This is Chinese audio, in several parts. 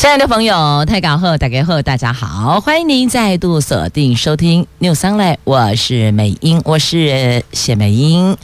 亲爱的朋友，太港后大家好，大家好，欢迎您再度锁定收听 New Sunlight 我是美英，我是谢美英。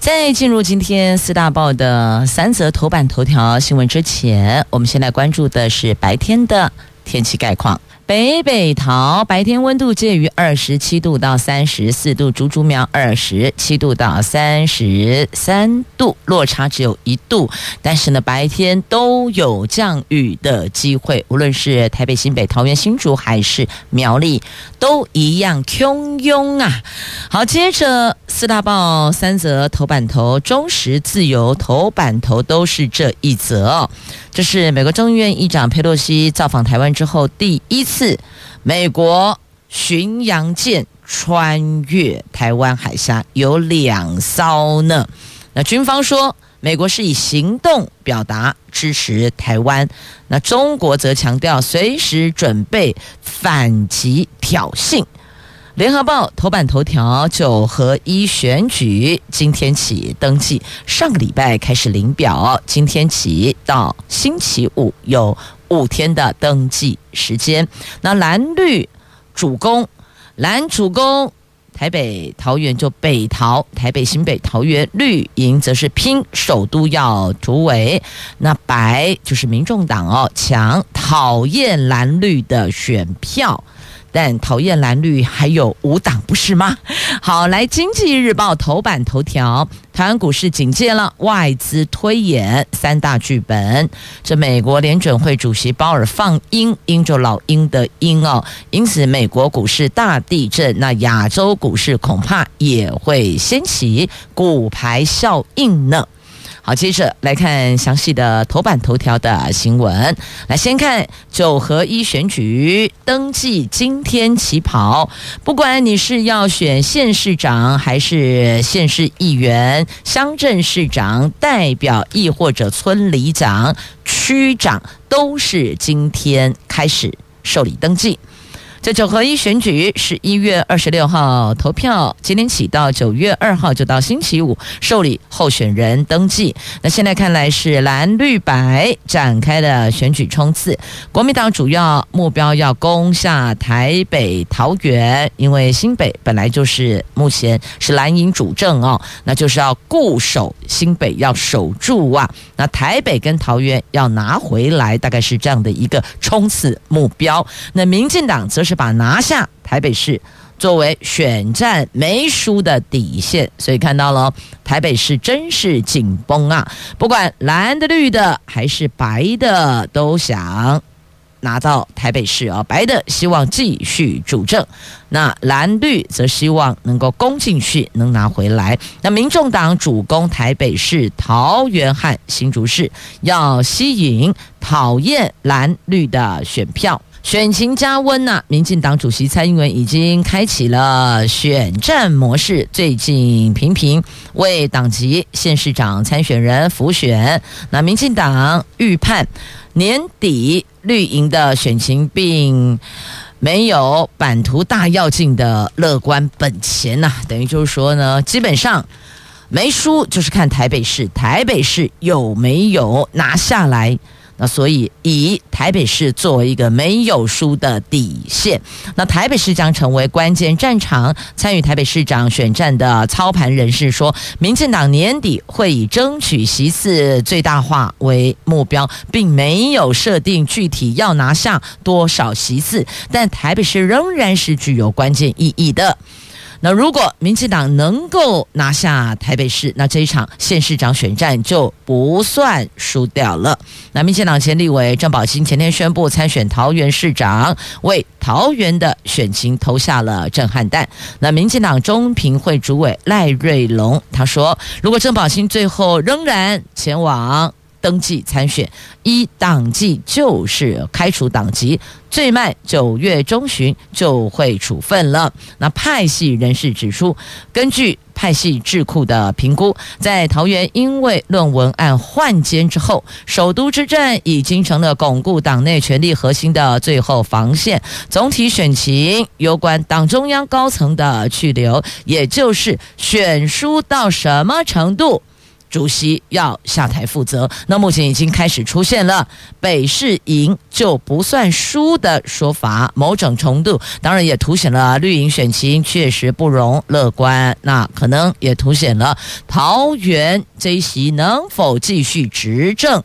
在进入今天四大报的三则头版头条新闻之前，我们先来关注的是白天的天气概况。北北桃白天温度介于二十七度到三十四度，竹竹苗二十七度到三十三度，落差只有一度。但是呢，白天都有降雨的机会，无论是台北、新北、桃园、新竹还是苗栗，都一样汹涌啊。好，接着四大报三则头版头，中时、自由头版头都是这一则。这是美国众议院议长佩洛西造访台湾之后第一次美国巡洋舰穿越台湾海峡，有两艘呢。那军方说，美国是以行动表达支持台湾，那中国则强调随时准备反击挑衅。联合报头版头条：九合一选举今天起登记，上个礼拜开始领表，今天起到星期五有五天的登记时间。那蓝绿主攻，蓝主攻台北桃园就北桃，台北新北桃园绿营则是拼首都要突围。那白就是民众党哦，抢讨厌蓝绿的选票。但讨厌蓝绿还有五党不是吗？好，来《经济日报》头版头条，台湾股市警戒了，外资推演三大剧本。这美国联准会主席鲍尔放鹰，鹰就老鹰的鹰哦，因此美国股市大地震，那亚洲股市恐怕也会掀起骨牌效应呢。好，接着来看详细的头版头条的新闻。来，先看九合一选举登记，今天起跑。不管你是要选县市长，还是县市议员、乡镇市长、代表，亦或者村里长、区长，都是今天开始受理登记。这九合一选举是一月二十六号投票，今天起到九月二号，就到星期五受理候选人登记。那现在看来是蓝绿白展开的选举冲刺。国民党主要目标要攻下台北、桃园，因为新北本来就是目前是蓝营主政哦，那就是要固守新北，要守住啊。那台北跟桃园要拿回来，大概是这样的一个冲刺目标。那民进党则是。把拿下台北市作为选战没输的底线，所以看到了台北市真是紧绷啊！不管蓝的、绿的还是白的，都想拿到台北市啊！白的希望继续主政，那蓝绿则希望能够攻进去，能拿回来。那民众党主攻台北市、桃园和新竹市，要吸引讨厌蓝绿的选票。选情加温呐、民进党主席蔡英文已经开启了选战模式，最近频频为党籍县市长参选人辅选。那民进党预判年底绿营的选情，并没有版图大跃进的乐观本钱呐、等于就是说呢，基本上没输，就是看台北市，台北市有没有拿下来。那所以以台北市作为一个没有输的底线，那台北市将成为关键战场。参与台北市长选战的操盘人士说，民进党年底会以争取席次最大化为目标，并没有设定具体要拿下多少席次，但台北市仍然是具有关键意义的。那如果民进党能够拿下台北市，那这一场县市长选战就不算输掉了。那民进党前立委郑宝清前天宣布参选桃园市长，为桃园的选情投下了震撼弹。那民进党中评会主委赖瑞隆他说，如果郑宝清最后仍然前往。登记参选，一党纪就是开除党籍，最慢九月中旬就会处分了。那派系人士指出，根据派系智库的评估，在桃园因为论文案换监之后，首都之战已经成了巩固党内权力核心的最后防线。总体选情攸关党中央高层的去留，也就是选输到什么程度。主席要下台负责，那目前已经开始出现了北市赢就不算输的说法，某种程度当然也凸显了绿营选情确实不容乐观，那可能也凸显了桃园这一席能否继续执政，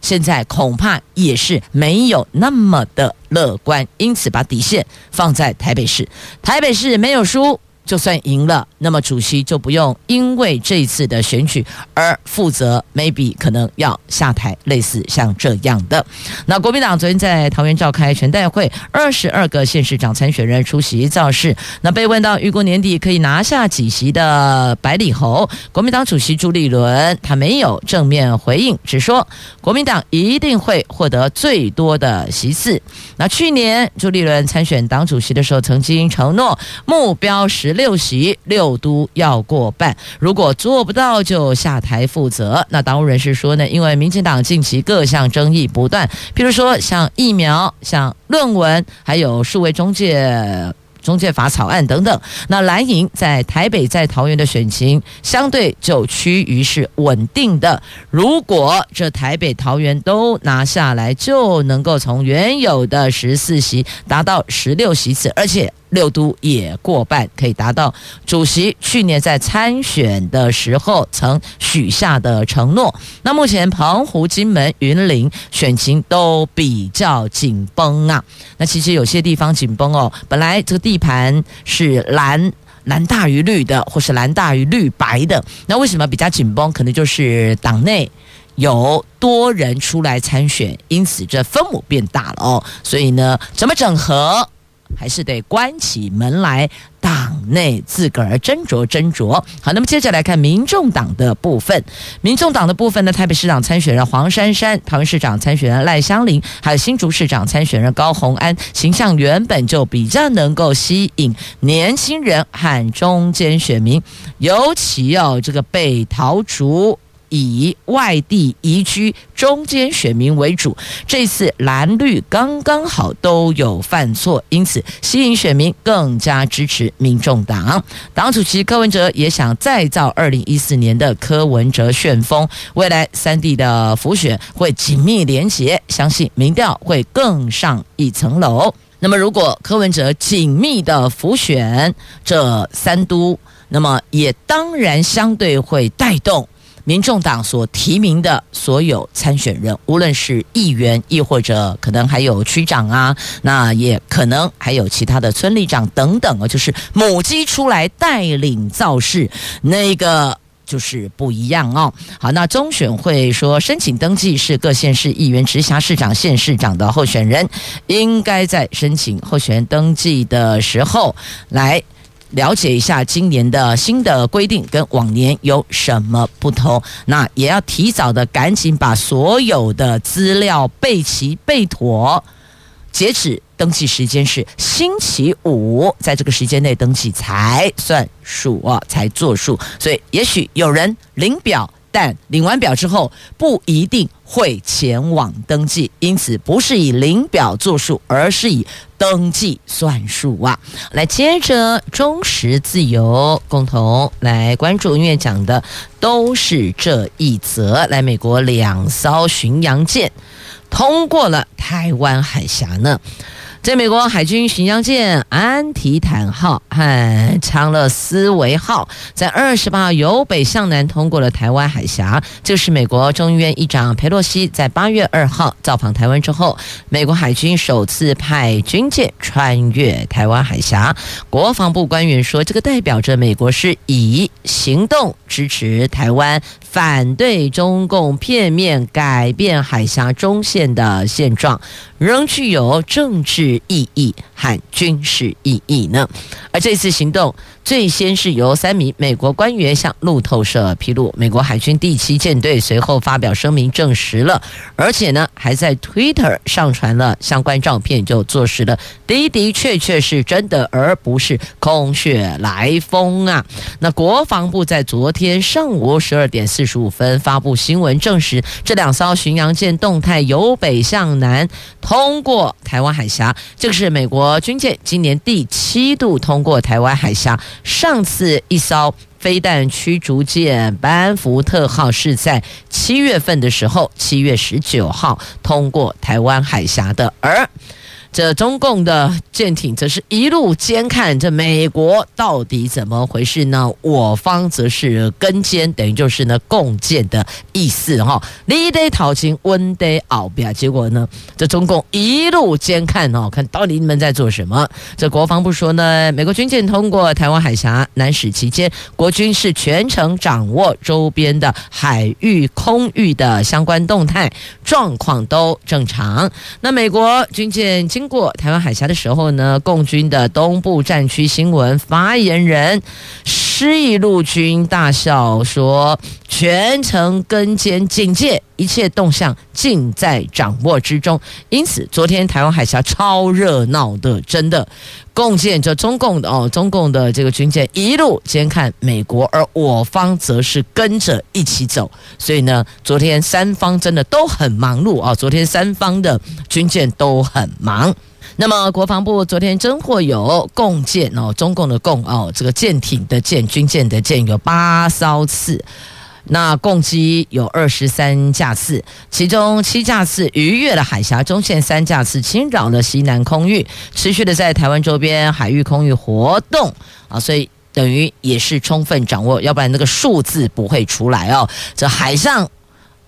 现在恐怕也是没有那么的乐观，因此把底线放在台北市，台北市没有输。就算赢了，那么主席就不用因为这次的选举而负责，maybe 可能要下台，类似像这样的。那国民党昨天在桃园召开全代会，二十二个县市长参选人出席造势。那被问到预估年底可以拿下几席的百里侯，国民党主席朱立伦他没有正面回应，只说国民党一定会获得最多的席次。那去年朱立伦参选党主席的时候，曾经承诺目标十。六席六都要过半，如果做不到就下台负责。那党务人士说呢，因为民进党近期各项争议不断，譬如说像疫苗、像论文，还有数位中介。中介法草案等等，那蓝营在台北、在桃园的选情相对就趋于是稳定的。如果这台北、桃园都拿下来，就能够从原有的十四席达到十六席次，而且六都也过半，可以达到主席去年在参选的时候曾许下的承诺。那目前澎湖、金门、云林选情都比较紧绷啊。那其实有些地方紧绷哦，本来这个地盘是蓝蓝大于绿的，或是蓝大于绿白的，那为什么比较紧绷？可能就是党内有多人出来参选，因此这分母变大了哦。所以呢，怎么整合？还是得关起门来，党内自个儿斟酌斟酌。好，那么接着来看民众党的部分。民众党的部分呢，台北市长参选人黄珊珊、桃园市长参选人赖香伶，还有新竹市长参选人高虹安，形象原本就比较能够吸引年轻人和中间选民，尤其要这个被桃竹。以外地移居中间选民为主，这次蓝绿刚刚好都有犯错，因此吸引选民更加支持民众党。党主席柯文哲也想再造二零一四年的柯文哲旋风，未来三地的辅选会紧密连结，相信民调会更上一层楼。那么，如果柯文哲紧密的辅选这三都，那么也当然相对会带动。民众党所提名的所有参选人，无论是议员，亦或者可能还有区长啊，那也可能还有其他的村里长等等啊，就是母鸡出来带领造势，那个就是不一样哦。好，那中选会说，申请登记是各县市议员、直辖市长、县市长的候选人，应该在申请候选人登记的时候来。了解一下今年的新的规定跟往年有什么不同，那也要提早的赶紧把所有的资料备齐备妥。截止登记时间是星期五，在这个时间内登记才算数啊，才作数。所以也许有人领表。但领完表之后不一定会前往登记，因此不是以领表作数，而是以登记算数啊。来，接着忠实自由共同来关注，因为讲的都是这一则。来，美国两艘巡洋舰通过了台湾海峡呢。在美国海军巡洋舰安提坦号和长乐斯维号在二十八号由北向南通过了台湾海峡，这是美国众议院议长佩洛西在八月二号造访台湾之后，美国海军首次派军舰穿越台湾海峡。国防部官员说，这个代表着美国是以行动支持台湾，反对中共片面改变海峡中线的现状，仍具有政治。意义和军事意义呢？而这次行动最先是由三名美国官员向路透社披露，美国海军第七舰队随后发表声明证实了，而且呢还在 Twitter 上传了相关照片，就坐实了的的确确是真的，而不是空穴来风啊。那国防部在昨天上午十二点四十五分发布新闻，证实这两艘巡洋舰动态由北向南通过台湾海峡，这个是美国军舰今年第七度通过台湾海峡。上次一艘飞弹驱逐舰班福特号是在七月份的时候，七月十九号通过台湾海峡的，而。这中共的舰艇则是一路监看这美国到底怎么回事呢？我方则是跟监，等于就是呢共建的意思哈。你得讨情，温得奥比亚。结果呢，这中共一路监看哦，看到底你们在做什么？这国防部说呢，美国军舰通过台湾海峡南驶期间，国军是全程掌握周边的海域、空域的相关动态状况都正常。那美国军舰经过台湾海峡的时候呢，共军的东部战区新闻发言人施毅陆军大校说：“全程跟监警戒，一切动向尽在掌握之中。”因此，昨天台湾海峡超热闹的，真的，共建着中共的哦，中共的这个军舰一路监看美国，而我方则是跟着一起走。所以呢，昨天三方真的都很忙碌啊，昨天三方的军舰都很忙。那么，国防部昨天侦获有共舰哦，中共的共哦，这个舰艇的舰，军舰的舰有八艘次，那共机有二十三架次，其中七架次逾越了海峡中线，三架次侵扰了西南空域，持续的在台湾周边海域空域活动啊，所以等于也是充分掌握，要不然那个数字不会出来哦。这海上、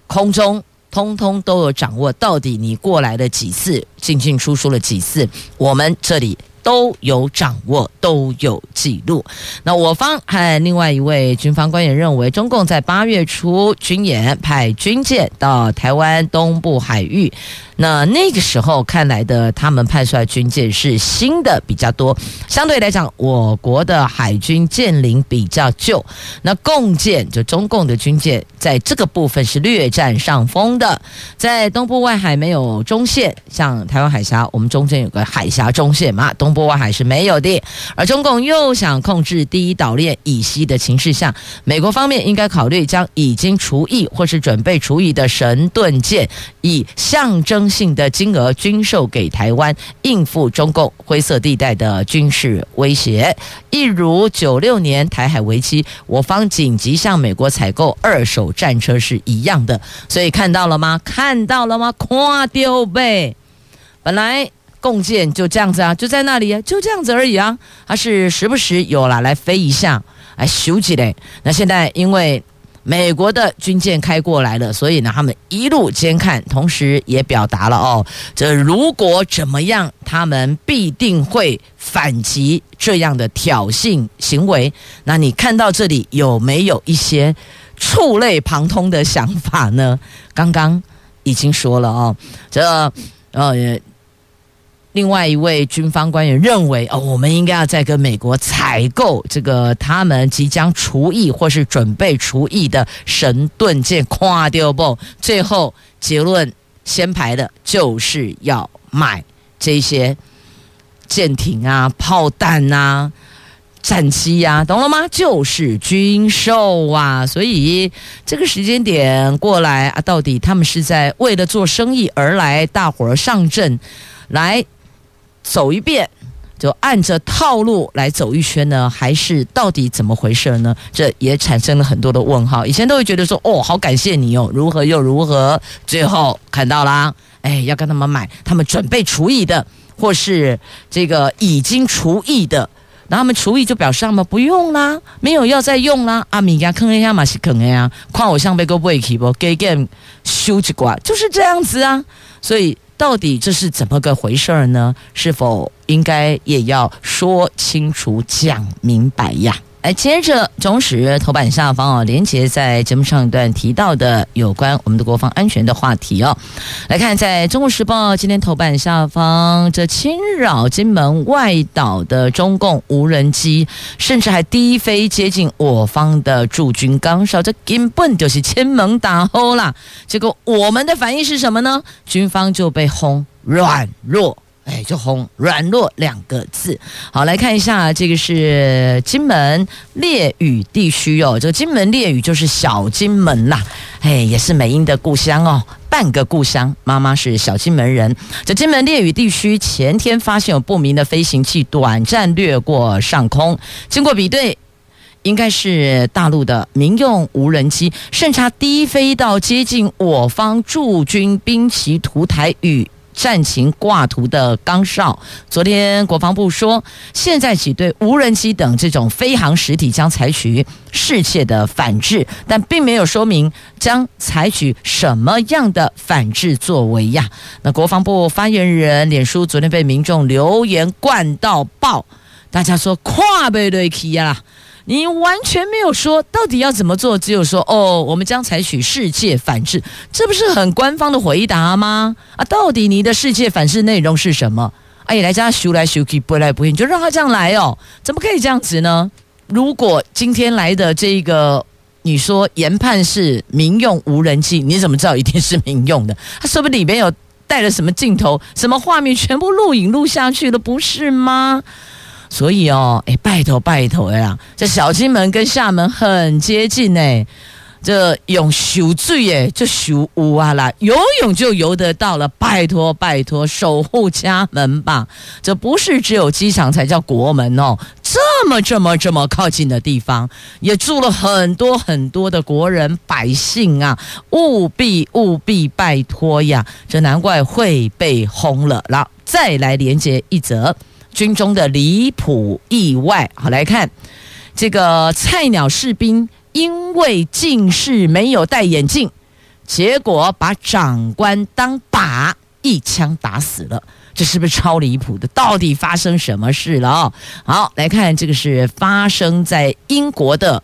空中。通通都有掌握，到底你过来了几次，进进出出了几次，我们这里都有掌握，都有记录。那我方和另外一位军方官员认为，中共在八月初军演派军舰到台湾东部海域。那那个时候看来的，他们派出来军舰是新的比较多，相对来讲，我国的海军舰龄比较旧。那共舰就中共的军舰，在这个部分是略占上风的。在东部外海没有中线，像台湾海峡，我们中间有个海峡中线嘛，东波外海是没有的。而中共又想控制第一岛链以西的情势下，美国方面应该考虑将已经除役或是准备除役的神盾舰，以象征性的金额军售给台湾，应付中共灰色地带的军事威胁，一如九六年台海危机，我方紧急向美国采购二手战车是一样的。所以看到了吗？看到了吗？夸丢呗！本来共建就这样子啊，就在那里啊，就这样子而已啊。它是时不时有了来飞一下，来休息嘞。那现在因为。美国的军舰开过来了，所以呢，他们一路监看，同时也表达了哦，这如果怎么样，他们必定会反击这样的挑衅行为。那你看到这里有没有一些触类旁通的想法呢？刚刚已经说了哦，这呃。另外一位军方官员认为，哦，我们应该要再跟美国采购这个他们即将除役或是准备除役的神盾舰，夸掉不？最后结论先排的就是要买这些舰艇啊、炮弹啊、战机啊，懂了吗？就是军售啊！所以这个时间点过来啊，到底他们是在为了做生意而来，大伙儿上阵来。走一遍，就按着套路来走一圈呢，还是到底怎么回事呢？这也产生了很多的问号。以前都会觉得说，哦，好感谢你哦，如何又如何。最后看到啦，哎，要跟他们买，他们准备除役的，或是这个已经除役的，然后他们除役就表示他们不用啦，没有要再用啦。阿米家坑一下嘛是坑呀，夸我像被个背起不，给 game 修几挂，就是这样子啊，所以。到底这是怎么个回事儿呢？是否应该也要说清楚、讲明白呀？来接着中时头版下方哦，连杰在节目上一段提到的有关我们的国防安全的话题哦。来看，在中国时报今天头版下方，这侵扰金门外岛的中共无人机，甚至还低飞接近我方的驻军岗哨，这根本就是千门打后啦。结果我们的反应是什么呢？军方就被轰软弱。哎，就红软弱两个字。好，来看一下，这个是金门烈屿地区哦。这金门烈屿就是小金门呐，哎，也是美英的故乡哦，半个故乡。妈妈是小金门人。这金门烈屿地区前天发现有不明的飞行器短暂掠过上空，经过比对，应该是大陆的民用无人机，甚至低飞到接近我方驻军兵棋图台与。战情挂图的刚少，昨天国防部说，现在起对无人机等这种飞航实体将采取适切的反制，但并没有说明将采取什么样的反制作为呀。那国防部发言人脸书昨天被民众留言灌到爆，大家说跨背对起呀。你完全没有说到底要怎么做，只有说哦，我们将采取世界反制，这不是很官方的回答吗？啊，到底你的世界反制内容是什么？哎呀，来家修来修去，不来不去，你就让他这样来哦？怎么可以这样子呢？如果今天来的这个，你说研判是民用无人机，你怎么知道一定是民用的？他说不定里面有带了什么镜头、什么画面，全部录影录下去了，不是吗？所以哦，哎，拜托拜托呀，这小金门跟厦门很接近呢，这用修水哎，就修屋啊啦，游泳就游得到了，拜托拜托，守护家门吧，这不是只有机场才叫国门哦，这么这么这么靠近的地方，也住了很多很多的国人百姓啊，务必务必拜托呀，这难怪会被轰了。然后再来连接一则。军中的离谱意外，好来看这个菜鸟士兵，因为近视没有戴眼镜，结果把长官当靶一枪打死了，这是不是超离谱的？到底发生什么事了？哦，好来看这个是发生在英国的。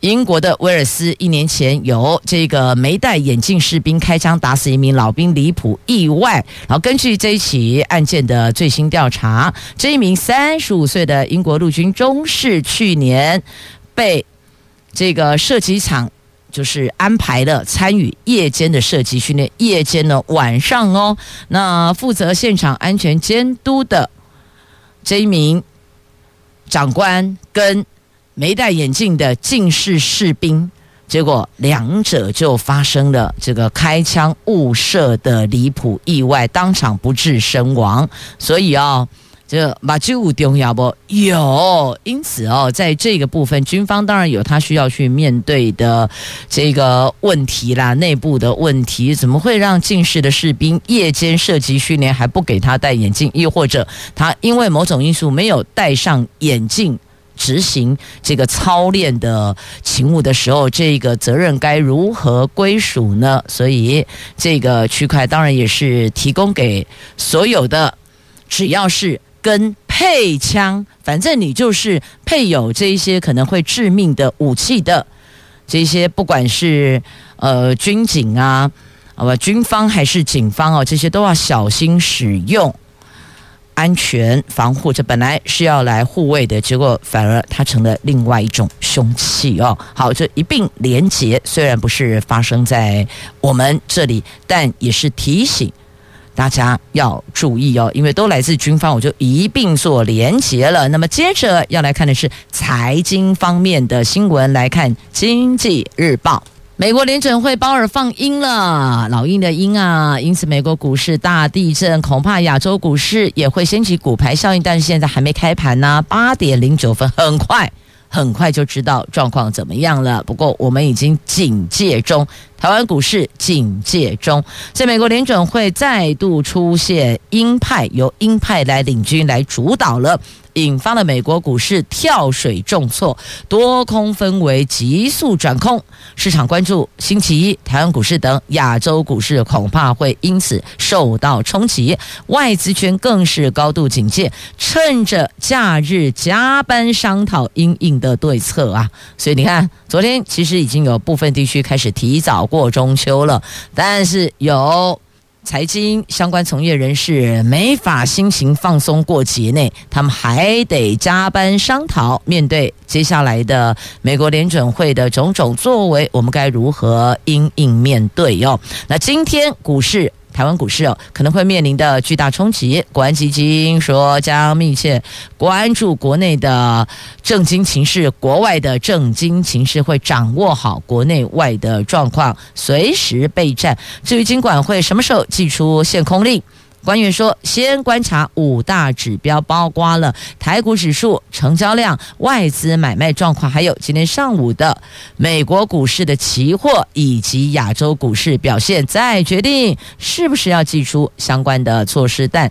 英国的威尔斯一年前有这个没戴眼镜士兵开枪打死一名老兵离谱意外，然后根据这一起案件的最新调查，这一名三十五岁的英国陆军中士去年被这个射击场就是安排了参与夜间的射击训练，夜间呢晚上哦，那负责现场安全监督的这一名长官跟。没戴眼镜的近视士兵，结果两者就发生了这个开枪误射的离谱意外，当场不治身亡。所以啊，这马吉武重要不？有，因此哦，在这个部分，军方当然有他需要去面对的这个问题啦，内部的问题，怎么会让近视的士兵夜间射击训练还不给他戴眼镜？又或者他因为某种因素没有戴上眼镜？执行这个操练的勤务的时候，这个责任该如何归属呢？所以这个区块当然也是提供给所有的，只要是跟配枪，反正你就是配有这一些可能会致命的武器的这些，不管是呃军警啊，好吧，军方还是警方哦，这些都要小心使用。安全防护，这本来是要来护卫的，结果反而它成了另外一种凶器哦。好，这一并连结，虽然不是发生在我们这里，但也是提醒大家要注意哦，因为都来自军方，我就一并做连结了。那么接着要来看的是财经方面的新闻，来看《经济日报》。美国联准会鲍尔放鹰了，老鹰的鹰啊，因此美国股市大地震，恐怕亚洲股市也会掀起骨牌效应，但是现在还没开盘呢，八点零九分，很快很快就知道状况怎么样了。不过我们已经警戒中，台湾股市警戒中，在美国联准会再度出现鹰派，由鹰派来领军来主导了。引发了美国股市跳水重挫，多空氛围急速转空。市场关注星期一台湾股市等亚洲股市恐怕会因此受到冲击，外资圈更是高度警戒，趁着假日加班商讨应应的对策啊！所以你看，昨天其实已经有部分地区开始提早过中秋了，但是有。财经相关从业人士没法心情放松过节内，他们还得加班商讨。面对接下来的美国联准会的种种作为，我们该如何因应面对哟？那今天股市。台湾股市，可能会面临的巨大冲击。国安基金说将密切关注国内的政经情势，国外的政经情势会掌握好国内外的状况，随时备战。至于金管会什么时候寄出限空令？官员说，先观察五大指标，包括了台股指数、成交量、外资买卖状况，还有今天上午的美国股市的期货以及亚洲股市表现，再决定是不是要祭出相关的措施。但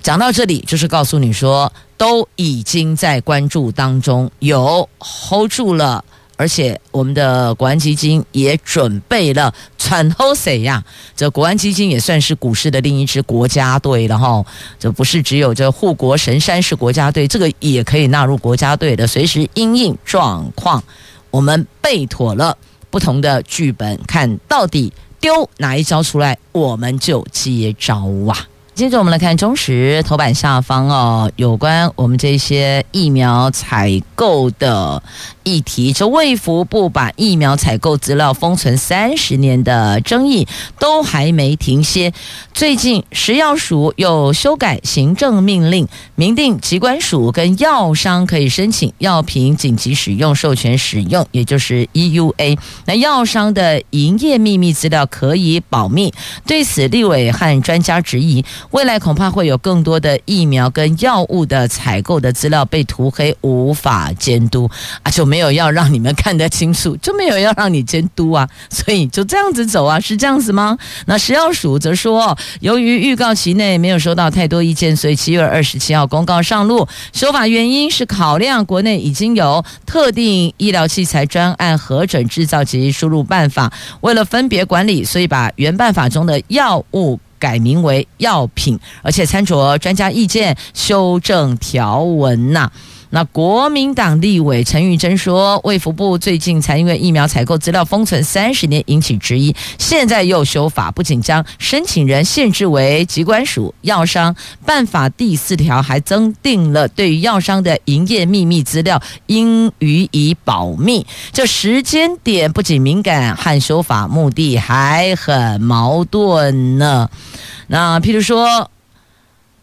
讲到这里，就是告诉你说，都已经在关注当中，有 hold 住了。而且我们的国安基金也准备了穿后谁呀？这国安基金也算是股市的另一支国家队了哈。这不是只有这护国神山是国家队，这个也可以纳入国家队的，随时因应状况，我们备妥了不同的剧本，看到底丢哪一招出来，我们就接招啊。接着我们来看中时头版下方哦，有关我们这些疫苗采购的议题，这卫福部把疫苗采购资料封存三十年的争议都还没停歇。最近食药署又修改行政命令，明定机关署跟药商可以申请药品紧急使用授权使用，也就是 EUA。那药商的营业秘密资料可以保密。对此，立委和专家质疑。未来恐怕会有更多的疫苗跟药物的采购的资料被涂黑，无法监督啊，就没有要让你们看得清楚，就没有要让你监督啊，所以就这样子走啊，是这样子吗？那食药署则说，由于预告期内没有收到太多意见，所以七月二十七号公告上路。修法原因是考量国内已经有特定医疗器材专案核准制造及输入办法，为了分别管理，所以把原办法中的药物。改名为药品，而且参酌专家意见修正条文呐、那国民党立委陈玉珍说，卫福部最近才因为疫苗采购资料封存三十年引起质疑，现在又修法，不仅将申请人限制为机关署、药商，办法第四条还增订了对于药商的营业秘密资料应予以保密。这时间点不仅敏感，和修法目的还很矛盾呢。那譬如说，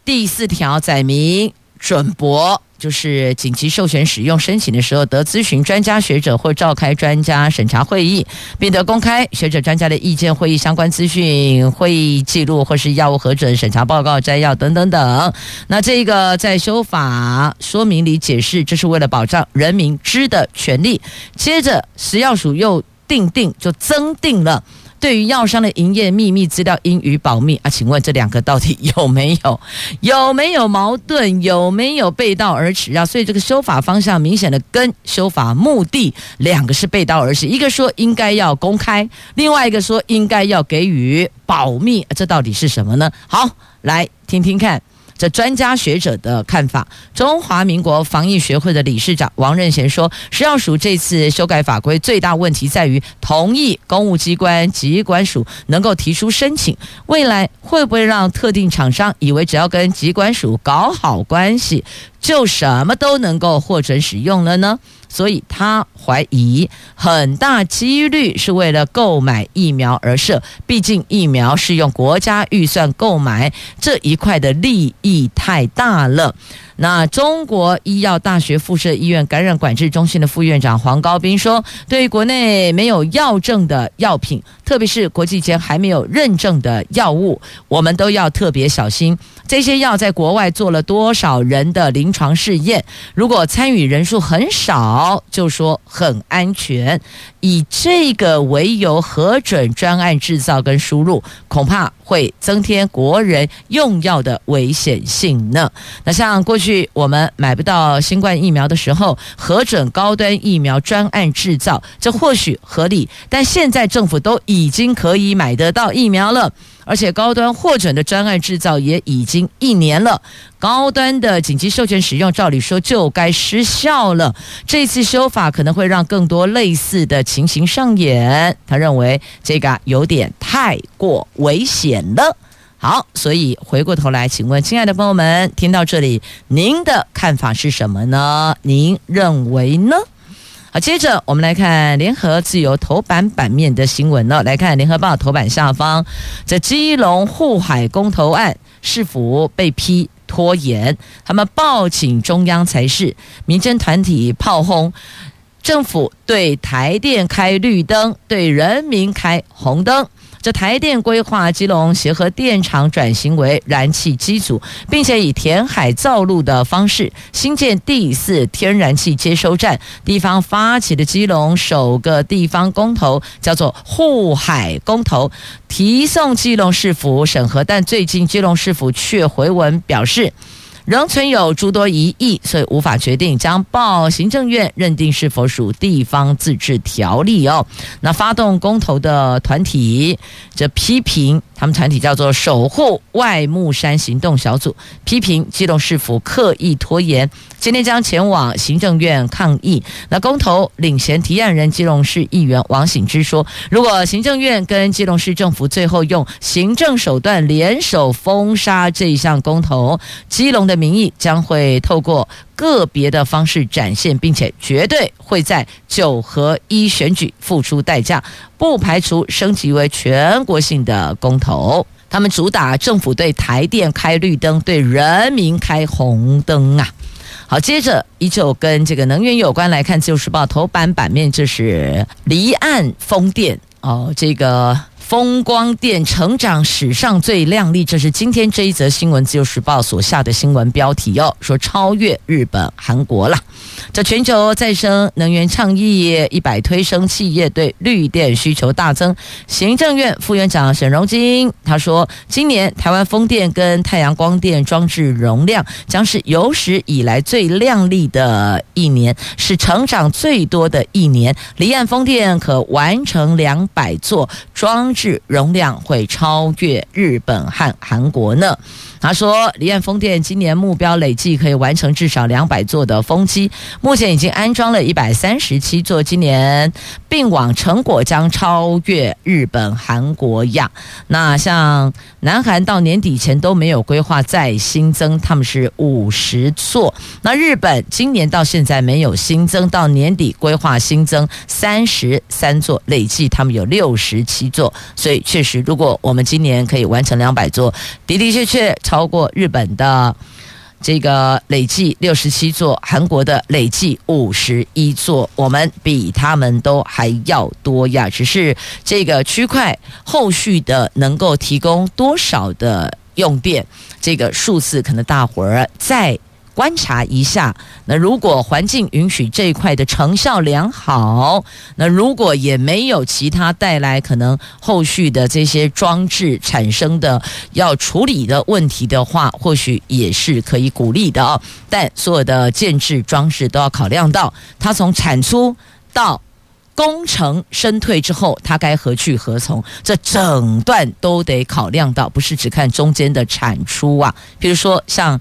第四条载明准博，就是紧急授权使用申请的时候，得咨询专家学者或召开专家审查会议，并得公开学者专家的意见、会议相关资讯、会议记录或是药物核准审查报告摘要等等等。那这个在修法说明里解释，这是为了保障人民知的权利。接着，食药署又定定就增定了。对于药商的营业秘密资料应予保密啊，请问这两个到底有没有 有没有矛盾，有没有背道而驰啊？所以这个修法方向明显的跟修法目的两个是背道而驰，一个说应该要公开，另外一个说应该要给予保密，这到底是什么呢？好，来听听看。这专家学者的看法，中华民国防疫学会的理事长王任贤说，食药署这次修改法规最大问题在于同意公务机关机关署能够提出申请，未来会不会让特定厂商以为只要跟机关署搞好关系，就什么都能够获准使用了呢？所以他怀疑很大几率是为了购买疫苗而设，毕竟疫苗是用国家预算购买，这一块的利益太大了。那中国医药大学附设医院感染管制中心的副院长黄高斌说：“对于国内没有药证的药品，特别是国际间还没有认证的药物，我们都要特别小心。这些药在国外做了多少人的临床试验？如果参与人数很少。”条就说很安全，以这个为由核准专案制造跟输入，恐怕会增添国人用药的危险性呢。那像过去我们买不到新冠疫苗的时候，核准高端疫苗专案制造，这或许合理，但现在政府都已经可以买得到疫苗了。而且高端获准的专案制造也已经一年了，高端的紧急授权使用照理说就该失效了。这次修法可能会让更多类似的情形上演。他认为这个有点太过危险了。好，所以回过头来，请问亲爱的朋友们，听到这里，您的看法是什么呢？您认为呢？好，接着我们来看联合自由头版版面的新闻呢。来看联合报头版下方，这基隆护海公投案是否被批拖延？他们报请中央才是。民间团体炮轰政府对台电开绿灯，对人民开红灯。这台电规划基隆协和电厂转型为燃气机组，并且以填海造陆的方式新建第四天然气接收站。地方发起的基隆首个地方公投叫做护海公投，提送基隆市府审核，但最近基隆市府却回文表示。仍存有诸多疑义，所以无法决定，将报行政院认定是否属地方自治条例哦。那发动公投的团体则批评，他们团体叫做守护外木山行动小组，批评基隆市府刻意拖延。今天将前往行政院抗议。那公投领衔提案人基隆市议员王醒之说：“如果行政院跟基隆市政府最后用行政手段联手封杀这一项公投，基隆的民意将会透过个别的方式展现，并且绝对会在九合一选举付出代价，不排除升级为全国性的公投。他们主打政府对台电开绿灯，对人民开红灯啊！”好，接着依旧跟这个能源有关来看，《自由时报》头版版面，这是离岸风电哦，这个。风光电成长史上最亮丽，这是今天这一则新闻《自由时报》所下的新闻标题哦，说超越日本、韩国了。这全球再生能源倡议一百推升企业对绿电需求大增。行政院副院长沈荣金他说，今年台湾风电跟太阳光电装置容量将是有史以来最亮丽的一年，是成长最多的一年。离岸风电可完成两百座装置。是容量会超越日本和韩国呢？他说，离岸风电今年目标累计可以完成至少两百座的风机，目前已经安装了一百三十七座，今年并网成果将超越日本、韩国样。那像南韩到年底前都没有规划再新增，他们是五十座。那日本今年到现在没有新增，到年底规划新增三十三座，累计他们有六十七座。所以确实，如果我们今年可以完成两百座，的的确确超过日本的这个累计六十七座，韩国的累计五十一座，我们比他们都还要多呀。只是这个区块后续的能够提供多少的用电，这个数字可能大伙儿在。观察一下，那如果环境允许这一块的成效良好，那如果也没有其他带来可能后续的这些装置产生的要处理的问题的话，或许也是可以鼓励的哦。但所有的建置装置都要考量到，它从产出到。功成身退之后，他该何去何从？这整段都得考量到，不是只看中间的产出啊。比如说，像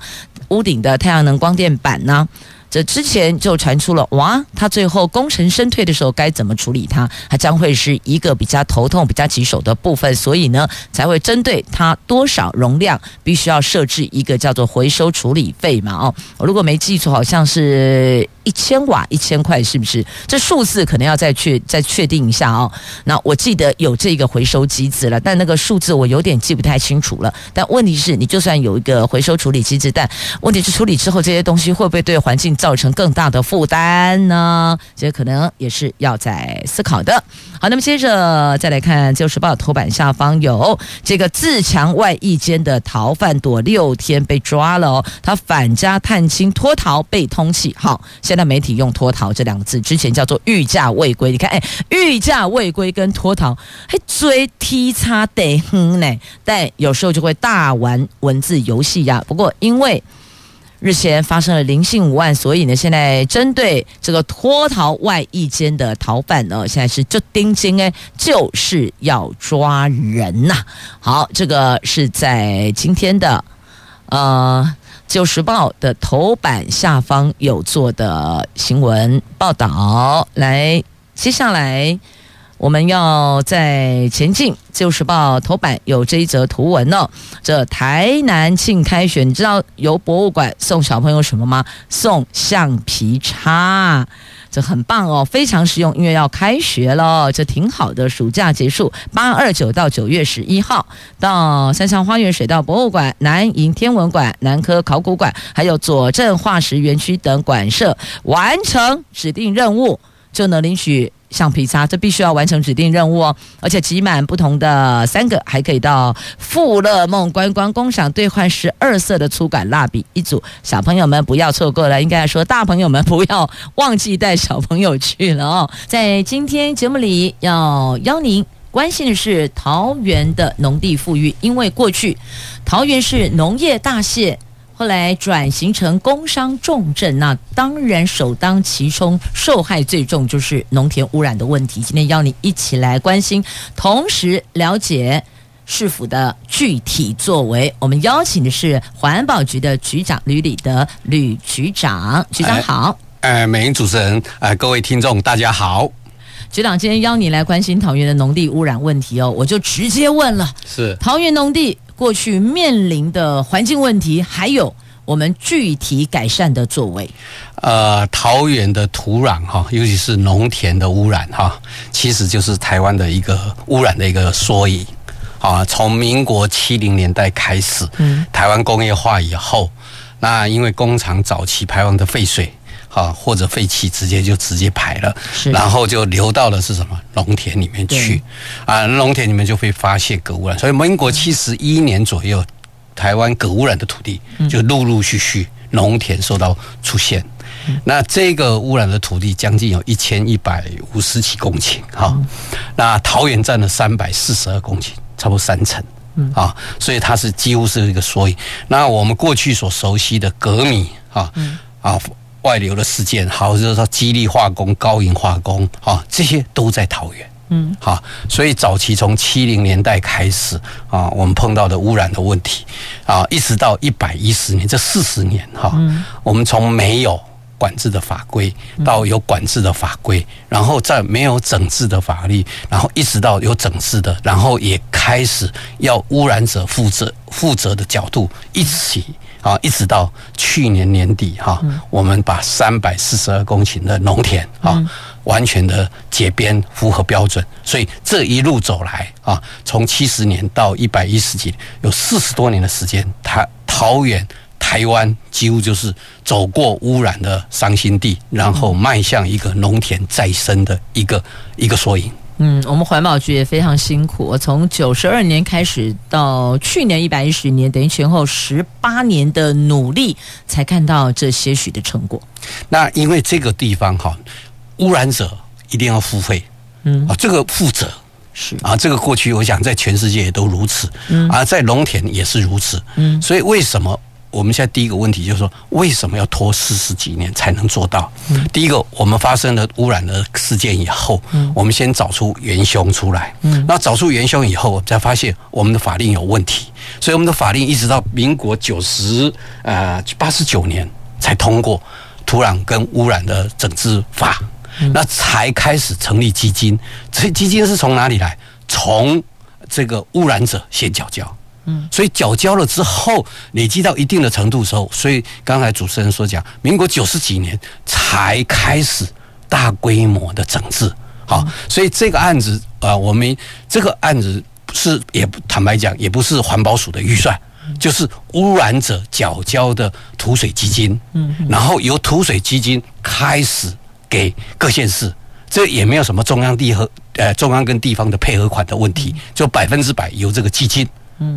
屋顶的太阳能光电板呢？这之前就传出了，哇，他最后功成身退的时候该怎么处理它？它将会是一个比较头痛、比较棘手的部分，所以呢，才会针对它多少容量，必须要设置一个叫做回收处理费嘛。哦，如果没记错，好像是一千瓦一千块，是不是？这数字可能要再确再确定一下哦。那我记得有这个回收机制了，但那个数字我有点记不太清楚了。但问题是，你就算有一个回收处理机制，但问题是处理之后这些东西会不会对环境？造成更大的负担呢？这可能也是要在思考的。好，那么接着再来看《自由时报》头版下方有这个自强外役间的逃犯躲六天被抓了哦，他返家探亲脱逃被通缉。好，现在媒体用脱逃这两个字，之前叫做逾假未归。你看，哎，逾假未归跟脱逃还追踢差得很呢，但有时候就会大玩文字游戏呀。不过因为日前发生了林姓五案，所以呢，现在针对这个脱逃外役间的逃犯呢，现在是就盯紧哎，就是要抓人呐、好，这个是在今天的呃《自由时报》的头版下方有做的新闻报道。来，接下来。我们要在前进，《自由时报》头版有这一则图文呢、哦。这台南庆开学，你知道由博物馆送小朋友什么吗？送橡皮擦，这很棒哦，非常实用。因为要开学了，这挺好的。暑假结束，八二九到九月十一号，到三山花园水稻博物馆、南营天文馆、南科考古馆，还有左镇化石园区等馆舍，完成指定任务就能领取。橡皮擦，这必须要完成指定任务哦，而且集满不同的三个，还可以到富乐梦观光工厂兑换十二色的粗杆蜡笔一组。小朋友们不要错过了，应该说大朋友们不要忘记带小朋友去了哦。在今天节目里要邀您关心的是桃园的农地富裕，因为过去桃园是农业大县。后来转型成工商重镇，那当然首当其冲，受害最重就是农田污染的问题。今天邀你一起来关心，同时了解市府的具体作为。我们邀请的是环保局的局长吕礼德吕局长，局长好。呃，美英主持人，呃，各位听众，大家好。局长，今天邀你来关心桃园的农地污染问题哦，我就直接问了，是桃园农地。过去面临的环境问题，还有我们具体改善的作为。呃，桃园的土壤哈，尤其是农田的污染哈，其实就是台湾的一个污染的一个缩影啊。从民国七零年代开始，嗯，台湾工业化以后，那因为工厂早期排放的废水。啊，或者废气直接就直接排了，然后就流到了是什么农田里面去啊？农田里面就会发现镉污染，所以民国七十一年左右，台湾镉污染的土地就陆陆续续农田受到出现。那这个污染的土地将近有一千一百五十几公顷，哈，那桃园占了三百四十二公顷，差不多三成，啊，所以它是几乎是一个缩影。那我们过去所熟悉的鎘米，啊，啊。外流的事件，好，就是说基利化工、高银化工，啊，这些都在桃园，嗯，好，所以早期从七零年代开始啊，我们碰到的污染的问题啊，一直到一百一十年，这四十年哈，我们从没有管制的法规到有管制的法规，然后再没有整治的法律，然后一直到有整治的，然后也开始要污染者负责负责的角度一起。啊，一直到去年年底哈，我们把三百四十二公顷的农田啊，完全的解编符合标准。所以这一路走来啊，从七十年到一百一十几，有四十多年的时间，它桃园、台湾几乎就是走过污染的伤心地，然后迈向一个农田再生的一个一个缩影。嗯，我们环保局也非常辛苦，从九十二年开始到去年一百一十年，等于前后十八年的努力，才看到这些许的成果。那因为这个地方哈，污染者一定要付费，嗯啊，这个负责是啊，这个过去我想在全世界也都如此，嗯啊，在农田也是如此，嗯，所以为什么？我们现在第一个问题就是说，为什么要拖四十几年才能做到？第一个，我们发生了污染的事件以后，我们先找出元凶出来。那找出元凶以后，才发现我们的法令有问题，所以我们的法令一直到民国九十呃八十九年才通过土壤跟污染的整治法，那才开始成立基金。这基金是从哪里来？从这个污染者先缴交。所以缴交了之后，累积到一定的程度的时候，所以刚才主持人所讲，民国九十几年才开始大规模的整治。好，所以这个案子啊，我们这个案子是也坦白讲，也不是环保署的预算，就是污染者缴交的土水基金，嗯，然后由土水基金开始给各县市，这也没有什么中央地和呃中央跟地方的配合款的问题，就百分之百由这个基金。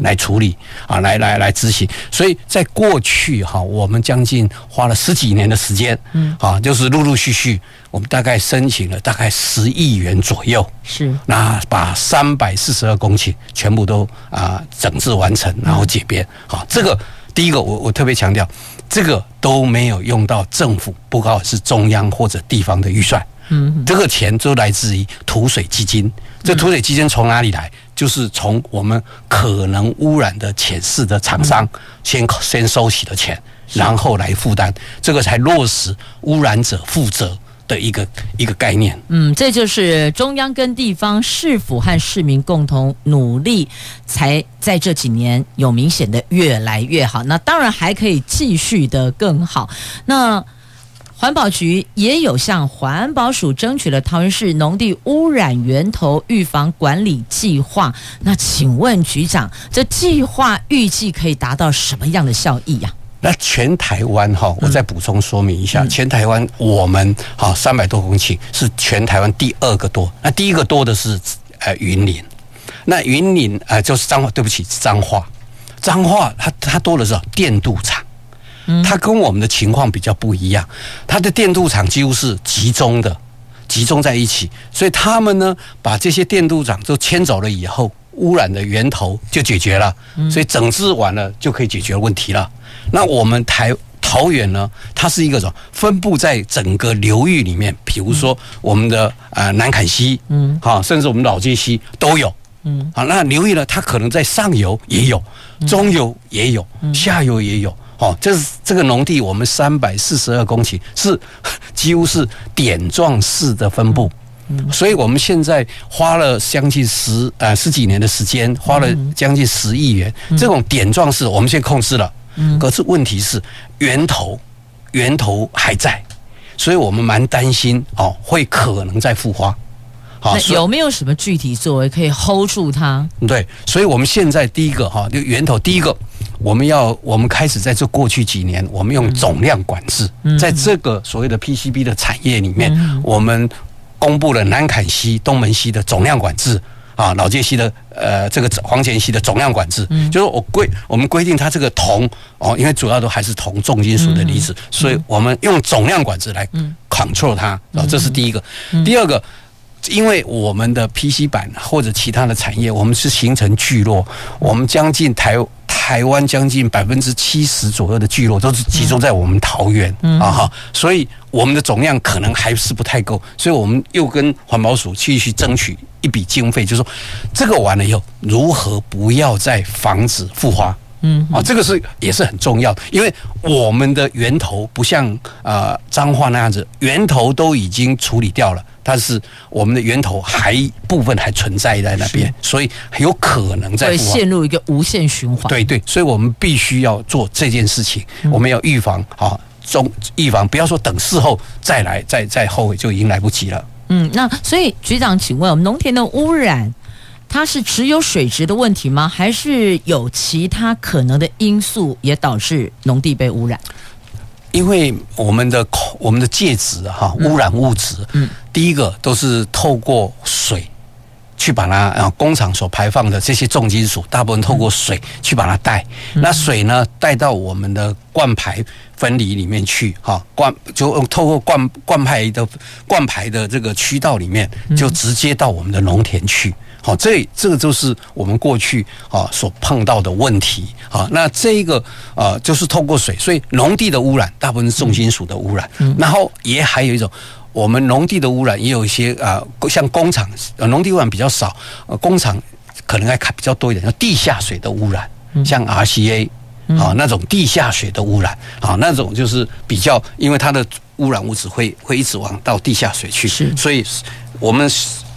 来处理啊，来来来执行。所以在过去哈，我们将近花了十几年的时间，嗯，啊，就是陆陆续续，我们大概申请了大概十亿元左右，是那把三百四十二公顷全部都啊整治完成，然后解编。好，这个第一个我我特别强调，这个都没有用到政府，不管是中央或者地方的预算，嗯，这个钱都来自于土水基金。这土水基金从哪里来？就是从我们可能污染的潜势的厂商先先收起的钱，然后来负担，这个才落实污染者负责的一个一个概念。嗯，这就是中央跟地方市府和市民共同努力，才在这几年有明显的越来越好。那当然还可以继续的更好。那。环保局也有向环保署争取了桃园市农地污染源头预防管理计划。那请问局长，这计划预计可以达到什么样的效益呀？那全台湾哈，我再补充说明一下，全台湾我们哈三百多公顷是全台湾第二个多，那第一个多的是呃云林，那云林啊就是彰化，对不起彰化，彰化它它多的是电镀厂。它跟我们的情况比较不一样，它的电镀厂几乎是集中的，集中在一起，所以他们呢把这些电镀厂都迁走了以后，污染的源头就解决了，所以整治完了就可以解决问题了。那我们台桃园呢，它是一个什么？分布在整个流域里面，比如说我们的呃南坎溪，嗯，好，甚至我们老街溪都有，嗯，好，那流域呢，它可能在上游也有，中游也有，下游也有。哦，这是这个农地，我们三百四十二公顷是几乎是点状式的分布，所以我们现在花了将近十呃十几年的时间，花了将近十亿元，这种点状式我们现在控制了，可是问题是源头源头还在，所以我们蛮担心哦，会可能再复发。好，有没有什么具体作为可以 hold 住它？对，所以我们现在第一个哈，就源头第一个，我们要我们开始在这过去几年，我们用总量管制，在这个所谓的 PCB 的产业里面，我们公布了南坎西、东门西的总量管制啊，老街西的呃这个黄前西的总量管制，就是我规我们规定它这个铜哦，因为主要都还是铜重金属的离子，所以我们用总量管制来 control 它啊，这是第一个，第二个。因为我们的 PC 板或者其他的产业，我们是形成聚落，我们将近台台湾将近百分之七十左右的聚落都是集中在我们桃园啊哈，所以我们的总量可能还是不太够，所以我们又跟环保署继续争取一笔经费，就是说这个完了以后，如何不要再防止复发？嗯啊，这个是也是很重要的，因为我们的源头不像呃脏话那样子，源头都已经处理掉了。但是我们的源头还部分还存在在那边，所以很有可能在陷入一个无限循环。对对，所以我们必须要做这件事情，我们要预防啊，中预防，不要说等事后再来再再后悔就已经来不及了。嗯，那所以局长，请问我们农田的污染，它是只有水质的问题吗？还是有其他可能的因素也导致农地被污染？因为我们的我们的介质哈污染物质，嗯，第一个都是透过水去把它啊工厂所排放的这些重金属，大部分透过水去把它带，那水呢带到我们的灌排分离里面去哈灌就透过灌灌排的灌排的这个渠道里面，就直接到我们的农田去。好，这这个就是我们过去啊所碰到的问题啊。那这个啊，就是透过水，所以农地的污染大部分是重金属的污染。嗯。然后也还有一种，我们农地的污染也有一些啊，像工厂，农地污染比较少，呃，工厂可能还比较多一点，像地下水的污染，像 RCA 啊那种地下水的污染啊，那种就是比较，因为它的污染物质会会一直往到地下水去，是。所以我们。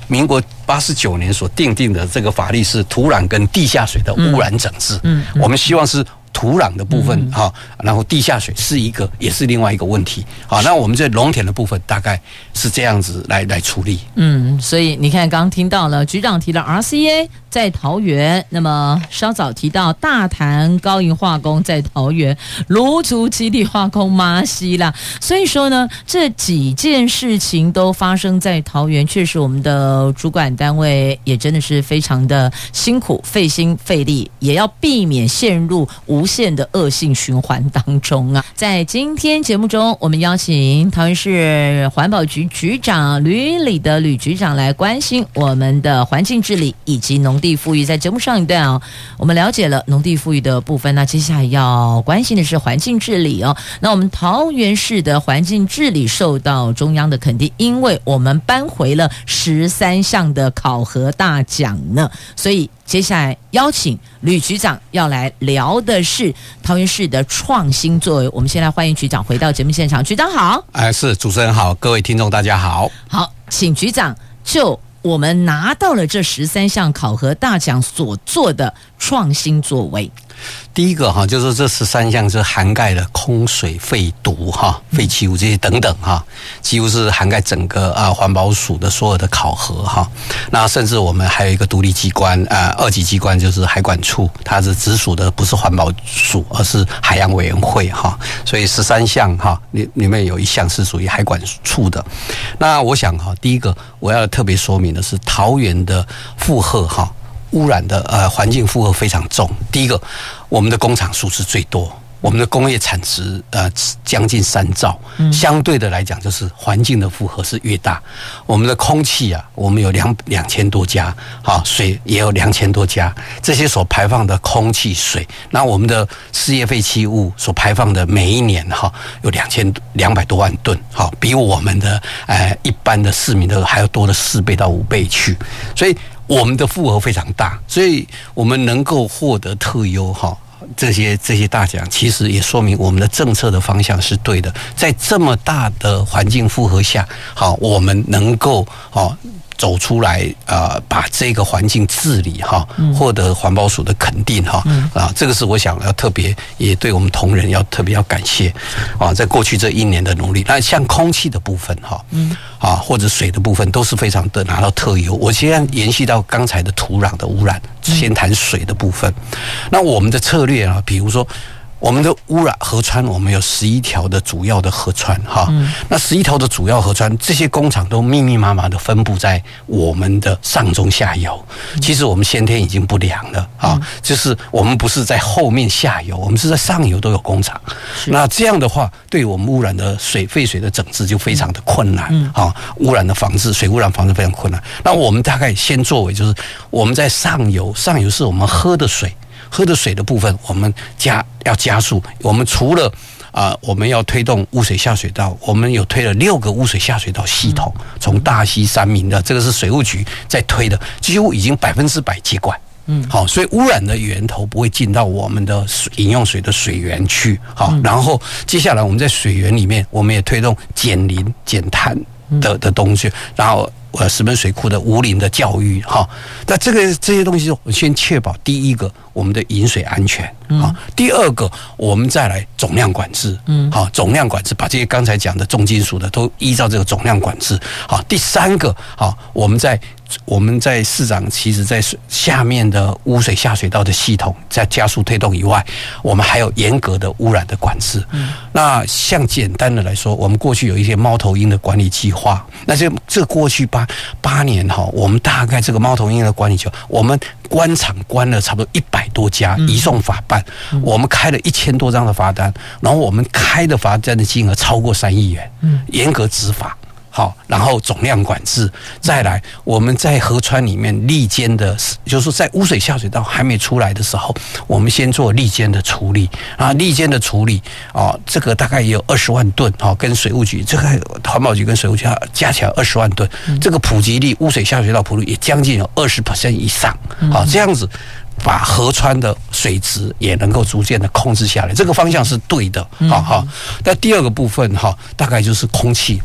民国八十九年所定定的这个法律是土壤跟地下水的污染整治。嗯，我们希望是土壤的部分哈，然后地下水是一个，也是另外一个问题。好，那我们这农田的部分大概是这样子来来处理。嗯，所以你看，刚刚听到了局长提了 RCA 在桃园，那么稍早提到大潭高银化工在桃园，芦竹基地化工麻西啦，所以说呢，这几件事情都发生在桃园，确实我们的主管单位也真的是非常的辛苦、费心费力，也要避免陷入无限的恶性循环当中啊。在今天节目中，我们邀请桃园市环保局局长吕里的吕局长来关心我们的环境治理以及农地富裕。在节目上一段啊，我们了解了农地富裕的部分，那接下来要关心的是环境治理哦。那我们桃园市的环境治理受到中央的肯定，因为我们搬回了十三项的考核大奖呢。所以接下来邀请吕局长要来聊的是桃园市的创新作为。我们先来欢迎局长回到节目现场，局长好。哎，是主持人好，各位听众大家好。好，请局长就。我们拿到了这十三项考核大奖所做的创新作为。第一个哈，就是这十三项是涵盖了空水、废毒哈、废弃物这些等等哈，几乎是涵盖整个啊环保署的所有的考核哈。那甚至我们还有一个独立机关啊，二级机关就是海管处，它是直属的，不是环保署，而是海洋委员会哈。所以十三项哈里里面有一项是属于海管处的。那我想哈，第一个我要特别说明的是桃园的负荷哈。污染的呃环境负荷非常重。第一个，我们的工厂数是最多，我们的工业产值呃将近三兆，相对的来讲，就是环境的负荷是越大。我们的空气啊，我们有两两千多家，哈，水也有两千多家，这些所排放的空气水，那我们的事业废弃物所排放的每一年哈有两千两百多万吨，哈，比我们的呃一般的市民的还要多了四倍到五倍去，所以。我们的负荷非常大，所以我们能够获得特优哈，这些这些大奖，其实也说明我们的政策的方向是对的。在这么大的环境负荷下，好，我们能够好。走出来啊，把这个环境治理哈，获得环保署的肯定哈啊，这个是我想要特别也对我们同仁要特别要感谢啊，在过去这一年的努力。那像空气的部分哈，啊或者水的部分都是非常的拿到特优。我现在延续到刚才的土壤的污染，先谈水的部分。那我们的策略啊，比如说。我们的污染河川，我们有十一条的主要的河川哈，那十一条的主要河川，这些工厂都密密麻麻的分布在我们的上中下游。其实我们先天已经不良了啊，就是我们不是在后面下游，我们是在上游都有工厂。那这样的话，对我们污染的水废水的整治就非常的困难啊，污染的防治，水污染防治非常困难。那我们大概先作为就是我们在上游，上游是我们喝的水。喝的水的部分，我们加要加速。我们除了啊、呃，我们要推动污水下水道，我们有推了六个污水下水道系统，从大溪、三民的，这个是水务局在推的，几乎已经百分之百接管。嗯，好，所以污染的源头不会进到我们的饮用水的水源去。好，然后接下来我们在水源里面，我们也推动减磷减碳的的东西，然后。呃，石门水库的无磷的教育哈，那这个这些东西，我先确保第一个我们的饮水安全啊，第二个我们再来总量管制，嗯，好，总量管制，把这些刚才讲的重金属的都依照这个总量管制，好，第三个好，我们在。我们在市长其实，在下面的污水下水道的系统在加速推动以外，我们还有严格的污染的管制。嗯那像简单的来说，我们过去有一些猫头鹰的管理计划。那这这过去八八年哈，我们大概这个猫头鹰的管理就，我们关厂关了差不多一百多家，移送法办，我们开了一千多张的罚单，然后我们开的罚单的金额超过三亿元，严格执法。好，然后总量管制，再来我们在河川里面立间的，就是在污水下水道还没出来的时候，我们先做立间的处理。啊，立间的处理啊，这个大概也有二十万吨啊，跟水务局这个环保局跟水务局加起来二十万吨，这个普及率污水下水道普及也将近有二十 percent 以上，好，这样子把河川的水质也能够逐渐的控制下来，这个方向是对的，好好。那第二个部分哈，大概就是空气。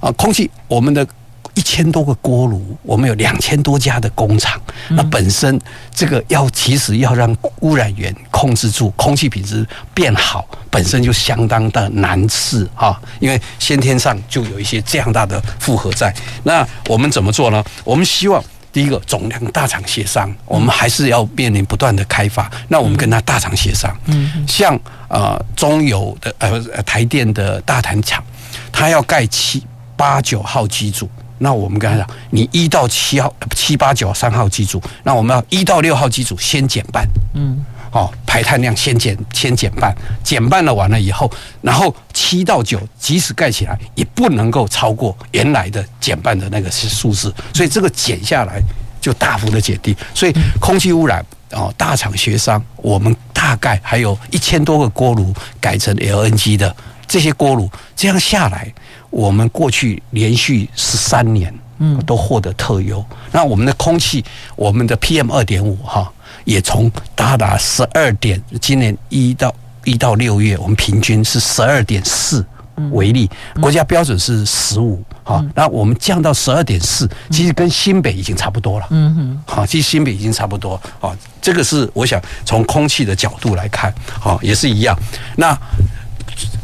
啊，空气，我们的一千多个锅炉，我们有两千多家的工厂，那本身这个要其实要让污染源控制住，空气品质变好，本身就相当的难事啊，因为先天上就有一些这样大的负荷在。那我们怎么做呢？我们希望第一个总量大厂协商，我们还是要面临不断的开发。那我们跟他大厂协商，嗯，像呃中油的呃台电的大潭厂，它要盖七八九号机组，那我们刚才讲，你一到七号七八九三号机组，那我们要一到六号机组先减半，嗯。哦，排碳量先减，先减半，减半了完了以后，然后七到九，即使盖起来，也不能够超过原来的减半的那个是数字，所以这个减下来就大幅的减低。所以空气污染哦，大厂协商，我们大概还有一千多个锅炉改成 LNG 的这些锅炉，这样下来，我们过去连续十三年，嗯，都获得特优。那我们的空气，我们的 PM 二点五哈。也从达达十二点，今年一到一到六月，我们平均是十二点四为例，国家标准是十五，哈，那我们降到十二点四，其实跟新北已经差不多了，嗯哼，好，其实新北已经差不多，好，这个是我想从空气的角度来看，好，也是一样。那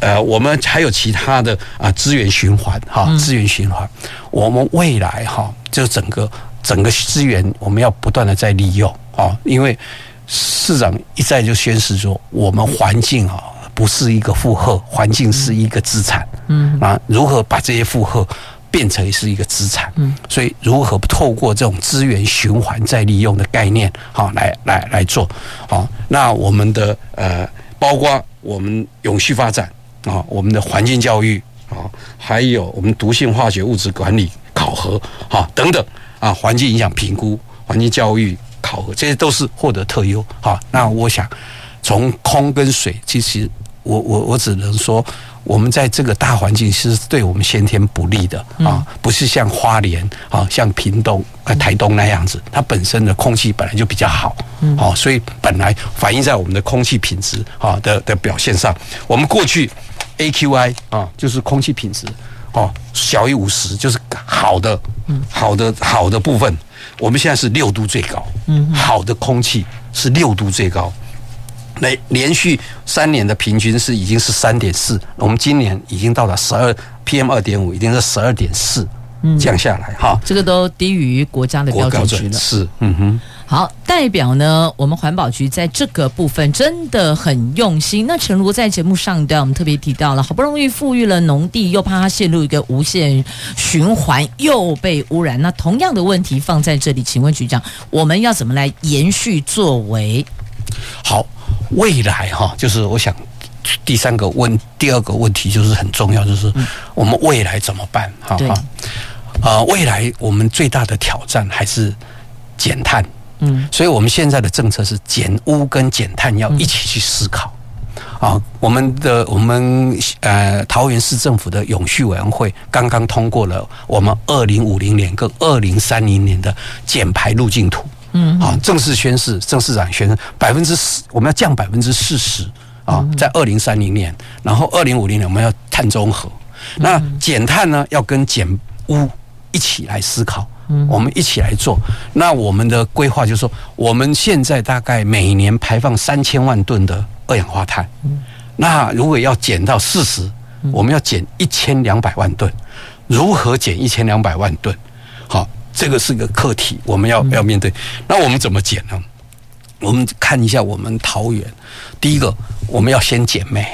呃，我们还有其他的啊资源循环，哈，资源循环，我们未来哈，就整个整个资源，我们要不断的在利用。啊，因为市长一再就宣示说，我们环境啊不是一个负荷，环境是一个资产。嗯啊，如何把这些负荷变成是一个资产？嗯，所以如何透过这种资源循环再利用的概念，好来来来做。好，那我们的呃，包括我们永续发展啊，我们的环境教育啊，还有我们毒性化学物质管理考核啊等等啊，环境影响评估、环境教育。考核这些都是获得特优好，那我想从空跟水，其实我我我只能说，我们在这个大环境是对我们先天不利的啊，不是像花莲啊、像屏东、台东那样子，它本身的空气本来就比较好，好，所以本来反映在我们的空气品质啊的的表现上，我们过去 AQI 啊就是空气品质哦小于五十就是好的，好的好的部分。我们现在是六度最高，嗯，好的空气是六度最高，那连续三年的平均是已经是三点四，我们今年已经到了十二 PM 二点五，已经是十二点四，降下来哈，这个都低于国家的标准值了，是，嗯哼。好，代表呢，我们环保局在这个部分真的很用心。那陈如在节目上段，我们特别提到了，好不容易富裕了农地，又怕它陷入一个无限循环，又被污染。那同样的问题放在这里，请问局长，我们要怎么来延续作为？好，未来哈，就是我想第三个问，第二个问题就是很重要，就是我们未来怎么办？哈哈，啊，未来我们最大的挑战还是减碳。嗯，所以我们现在的政策是减污跟减碳要一起去思考。啊，我们的我们呃桃园市政府的永续委员会刚刚通过了我们二零五零年跟二零三零年的减排路径图。嗯，好，正式宣誓，正式长宣誓百分之四，我们要降百分之四十啊，在二零三零年，然后二零五零年我们要碳中和。那减碳呢，要跟减污一起来思考。嗯，我们一起来做。那我们的规划就是说，我们现在大概每年排放三千万吨的二氧化碳。嗯，那如果要减到四十，我们要减一千两百万吨。如何减一千两百万吨？好，这个是个课题，我们要要面对。那我们怎么减呢？我们看一下我们桃园，第一个我们要先减煤。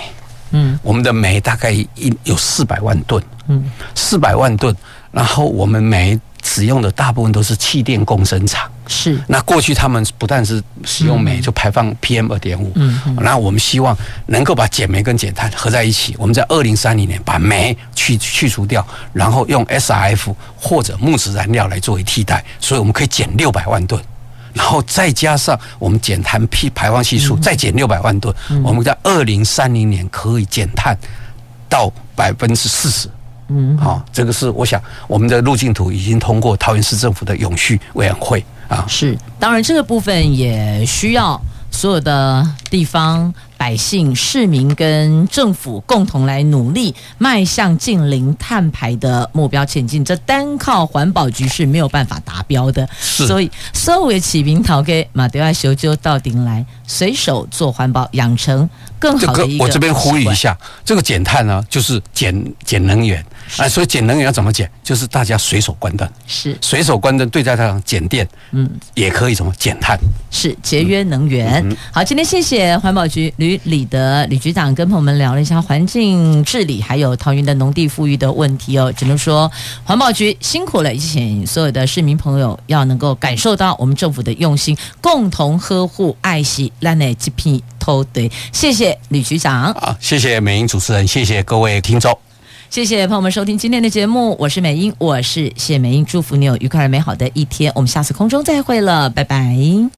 嗯，我们的煤大概一有四百万吨。嗯，四百万吨，然后我们煤。使用的大部分都是气电共生厂，是。那过去他们不但是使用煤就排放 PM 二点五，嗯，那我们希望能够把减煤跟减碳合在一起。我们在二零三零年把煤去去除掉，然后用 SRF 或者木质燃料来作为替代，所以我们可以减六百万吨，然后再加上我们减碳批排放系数再减六百万吨，我们在二零三零年可以减碳到百分之四十。嗯，好，这个是我想我们的路径图已经通过桃园市政府的永续委员会啊。是，当然这个部分也需要所有的地方百姓、市民跟政府共同来努力，迈向近零碳排的目标前进。这单靠环保局是没有办法达标的，是所以所有的市民头家嘛都要修就到顶来，随手做环保，养成更好的一个。我这边呼吁一下，这个减碳呢，就是减减能源。啊，所以节能源要怎么减？就是大家随手关灯，是随手关灯，对大家讲减电，嗯，也可以什么减碳，是节约能源。嗯、好，今天谢谢环保局吕李德吕局长跟朋友们聊了一下环境治理，还有桃园的农地富裕的问题哦。只能说环保局辛苦了，也请所有的市民朋友要能够感受到我们政府的用心，共同呵护爱惜咱的这片土地。谢谢吕局长，好，谢谢美英主持人，谢谢各位听众。谢谢朋友们收听今天的节目，我是美英，我是谢美英，祝福你有愉快而美好的一天，我们下次空中再会了，拜拜。